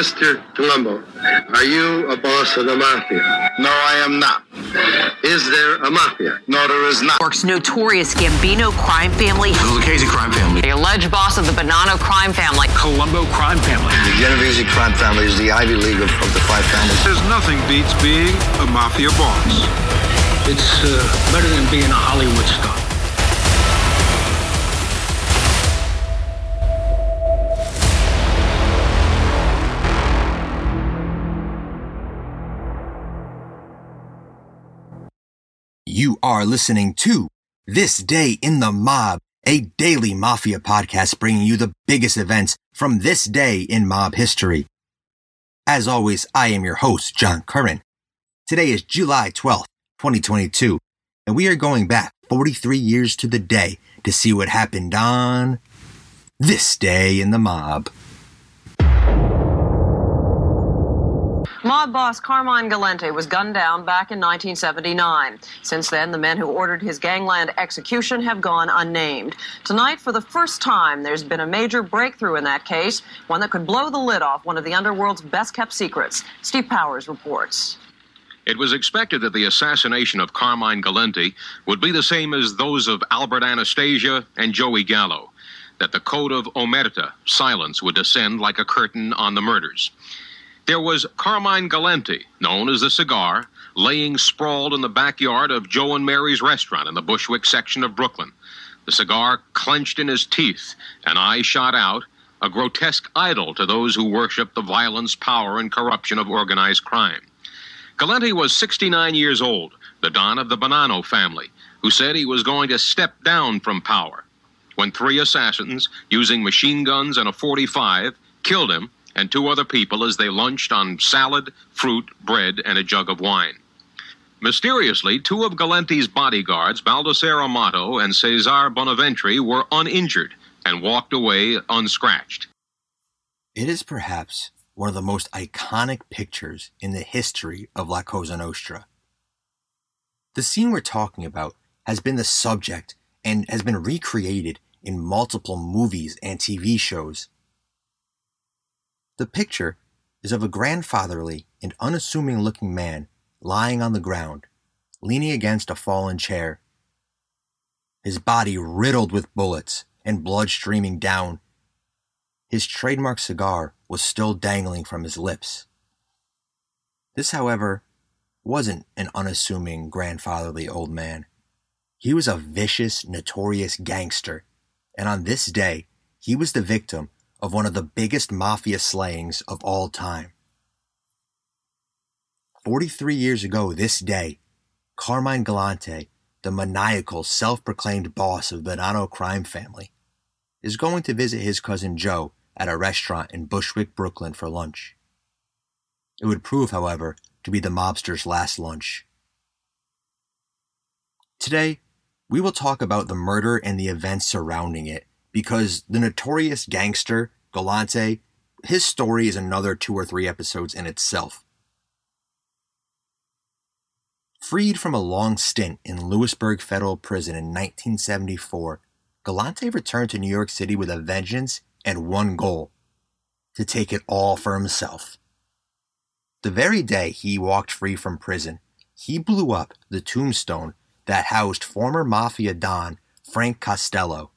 Mr. Colombo, are you a boss of the mafia? No, I am not. Is there a mafia? No, there is not. York's notorious Gambino crime family. The Lucchese crime family. The alleged boss of the Bonanno crime family. Colombo crime family. The Genovese crime family is the Ivy League of, of the five families. There's nothing beats being a mafia boss. It's uh, better than being a Hollywood star. You are listening to This Day in the Mob, a daily mafia podcast bringing you the biggest events from this day in mob history. As always, I am your host, John Curran. Today is July 12th, 2022, and we are going back 43 years to the day to see what happened on this day in the mob. Mob boss Carmine Galante was gunned down back in 1979. Since then, the men who ordered his gangland execution have gone unnamed. Tonight, for the first time, there's been a major breakthrough in that case, one that could blow the lid off one of the underworld's best kept secrets. Steve Powers reports. It was expected that the assassination of Carmine Galante would be the same as those of Albert Anastasia and Joey Gallo, that the code of omerta, silence, would descend like a curtain on the murders. There was Carmine Galante, known as the cigar, laying sprawled in the backyard of Joe and Mary's restaurant in the Bushwick section of Brooklyn. The cigar clenched in his teeth, an eye shot out, a grotesque idol to those who worship the violence, power, and corruption of organized crime. Galante was 69 years old, the Don of the Bonanno family, who said he was going to step down from power. When three assassins, using machine guns and a 45, killed him and two other people as they lunched on salad, fruit, bread, and a jug of wine. Mysteriously, two of Galante's bodyguards, Baldassare Amato and Cesar Bonaventre, were uninjured and walked away unscratched. It is perhaps one of the most iconic pictures in the history of La Cosa Nostra. The scene we're talking about has been the subject and has been recreated in multiple movies and TV shows. The picture is of a grandfatherly and unassuming looking man lying on the ground, leaning against a fallen chair. His body riddled with bullets and blood streaming down. His trademark cigar was still dangling from his lips. This, however, wasn't an unassuming grandfatherly old man. He was a vicious, notorious gangster, and on this day, he was the victim of one of the biggest mafia slayings of all time. 43 years ago this day, Carmine Galante, the maniacal, self proclaimed boss of the Bonanno crime family, is going to visit his cousin Joe at a restaurant in Bushwick, Brooklyn for lunch. It would prove, however, to be the mobster's last lunch. Today, we will talk about the murder and the events surrounding it because the notorious gangster, Galante, his story is another two or three episodes in itself. Freed from a long stint in Lewisburg Federal Prison in 1974, Galante returned to New York City with a vengeance and one goal to take it all for himself. The very day he walked free from prison, he blew up the tombstone that housed former Mafia Don Frank Costello.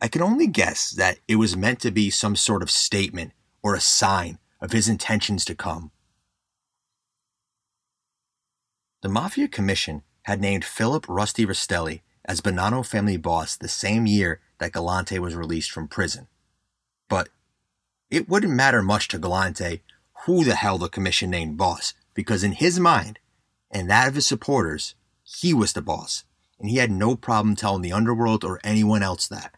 I can only guess that it was meant to be some sort of statement or a sign of his intentions to come. The Mafia Commission had named Philip Rusty Rastelli as Bonanno family boss the same year that Galante was released from prison. But it wouldn't matter much to Galante who the hell the commission named boss, because in his mind, and that of his supporters, he was the boss, and he had no problem telling the underworld or anyone else that.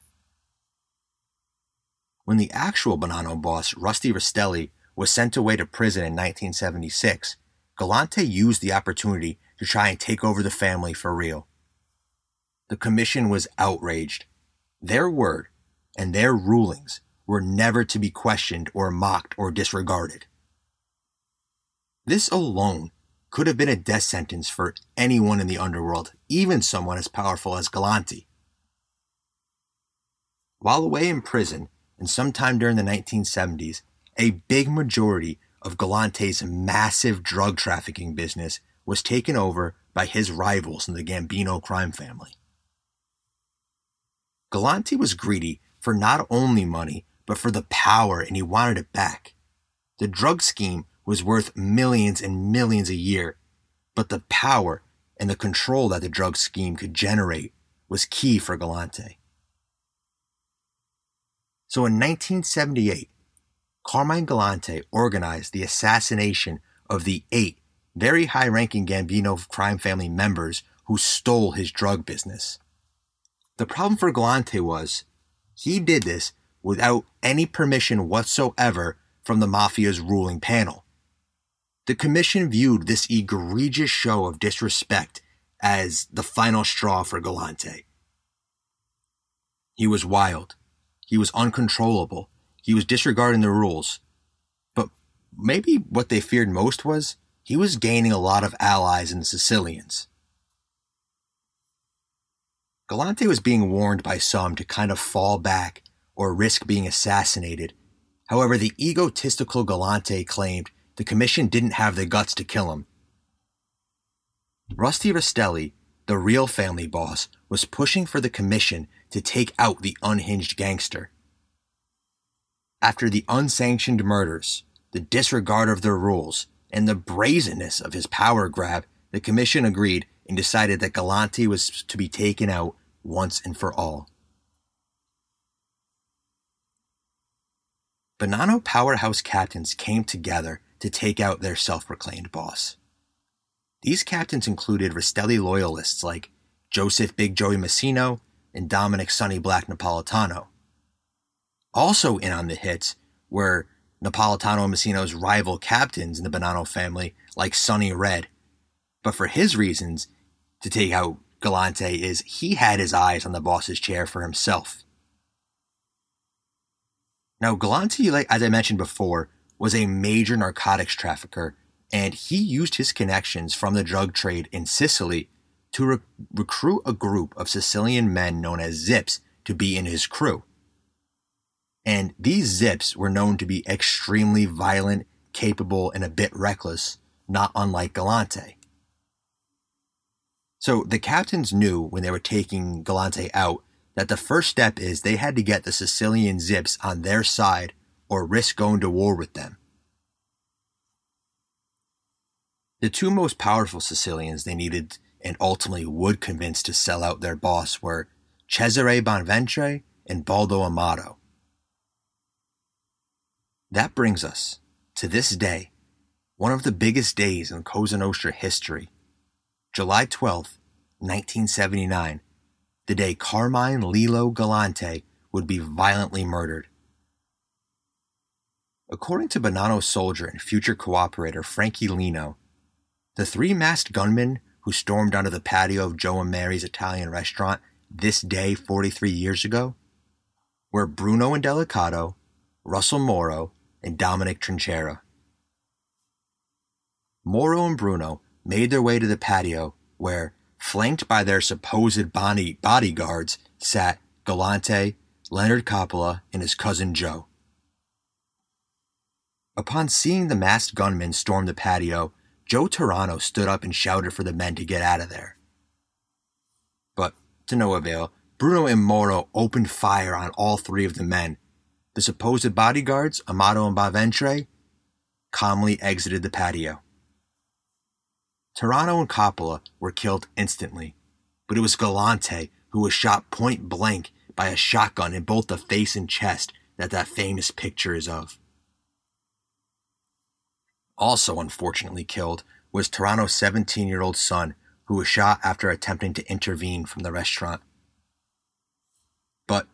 When the actual Bonanno boss, Rusty Rastelli, was sent away to prison in 1976, Galante used the opportunity to try and take over the family for real. The commission was outraged. Their word and their rulings were never to be questioned or mocked or disregarded. This alone could have been a death sentence for anyone in the underworld, even someone as powerful as Galante. While away in prison, and sometime during the 1970s, a big majority of Galante's massive drug trafficking business was taken over by his rivals in the Gambino crime family. Galante was greedy for not only money, but for the power, and he wanted it back. The drug scheme was worth millions and millions a year, but the power and the control that the drug scheme could generate was key for Galante. So in 1978, Carmine Galante organized the assassination of the eight very high ranking Gambino crime family members who stole his drug business. The problem for Galante was he did this without any permission whatsoever from the mafia's ruling panel. The commission viewed this egregious show of disrespect as the final straw for Galante. He was wild. He was uncontrollable. He was disregarding the rules. But maybe what they feared most was he was gaining a lot of allies in the Sicilians. Galante was being warned by some to kind of fall back or risk being assassinated. However, the egotistical Galante claimed the commission didn't have the guts to kill him. Rusty Rastelli, the real family boss, was pushing for the commission to take out the unhinged gangster. After the unsanctioned murders, the disregard of their rules, and the brazenness of his power grab, the commission agreed and decided that Galante was to be taken out once and for all. Bonanno powerhouse captains came together to take out their self proclaimed boss. These captains included Rastelli loyalists like Joseph Big Joey Massino and Dominic Sonny Black Napolitano. Also in on the hits were Napolitano and Massino's rival captains in the Bonanno family, like Sonny Red. But for his reasons to take out Galante is he had his eyes on the boss's chair for himself. Now, Galante, like, as I mentioned before, was a major narcotics trafficker, and he used his connections from the drug trade in Sicily to re- recruit a group of Sicilian men known as Zips to be in his crew. And these Zips were known to be extremely violent, capable, and a bit reckless, not unlike Galante. So the captains knew when they were taking Galante out that the first step is they had to get the Sicilian Zips on their side or risk going to war with them. The two most powerful Sicilians they needed and ultimately would convince to sell out their boss were Cesare Bonventre and Baldo Amato. That brings us to this day, one of the biggest days in Cosa Nostra history, July 12th, 1979, the day Carmine Lilo Galante would be violently murdered. According to Bonanno soldier and future cooperator Frankie Lino, the three masked gunmen who stormed onto the patio of Joe and Mary's Italian restaurant this day 43 years ago were Bruno Indelicato, Russell Moro, and Dominic Trinchera. Moro and Bruno made their way to the patio where, flanked by their supposed body bodyguards, sat Galante, Leonard Coppola, and his cousin Joe. Upon seeing the masked gunmen storm the patio, Joe Turano stood up and shouted for the men to get out of there. But, to no avail, Bruno and Moro opened fire on all three of the men, the supposed bodyguards, Amato and Bonventre, calmly exited the patio. Turano and Coppola were killed instantly, but it was Galante who was shot point blank by a shotgun in both the face and chest that that famous picture is of. Also unfortunately killed was Turano's 17 year old son, who was shot after attempting to intervene from the restaurant. But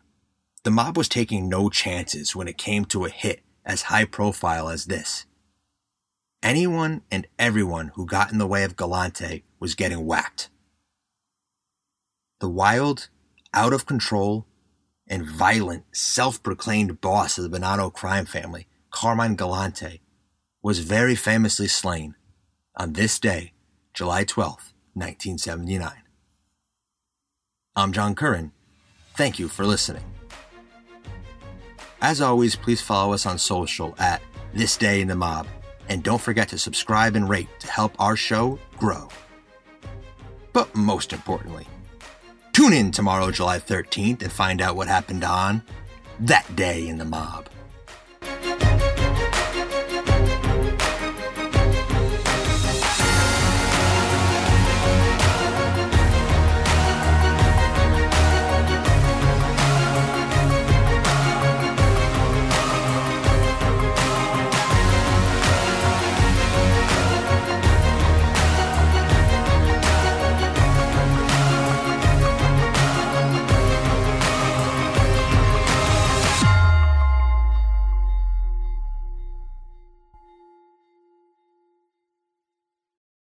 the mob was taking no chances when it came to a hit as high profile as this. Anyone and everyone who got in the way of Galante was getting whacked. The wild, out of control, and violent, self proclaimed boss of the Bonanno crime family, Carmine Galante, was very famously slain on this day, July 12, 1979. I'm John Curran. Thank you for listening. As always, please follow us on social at this day in the mob. And don't forget to subscribe and rate to help our show grow. But most importantly, tune in tomorrow, July 13th, and find out what happened on that day in the mob.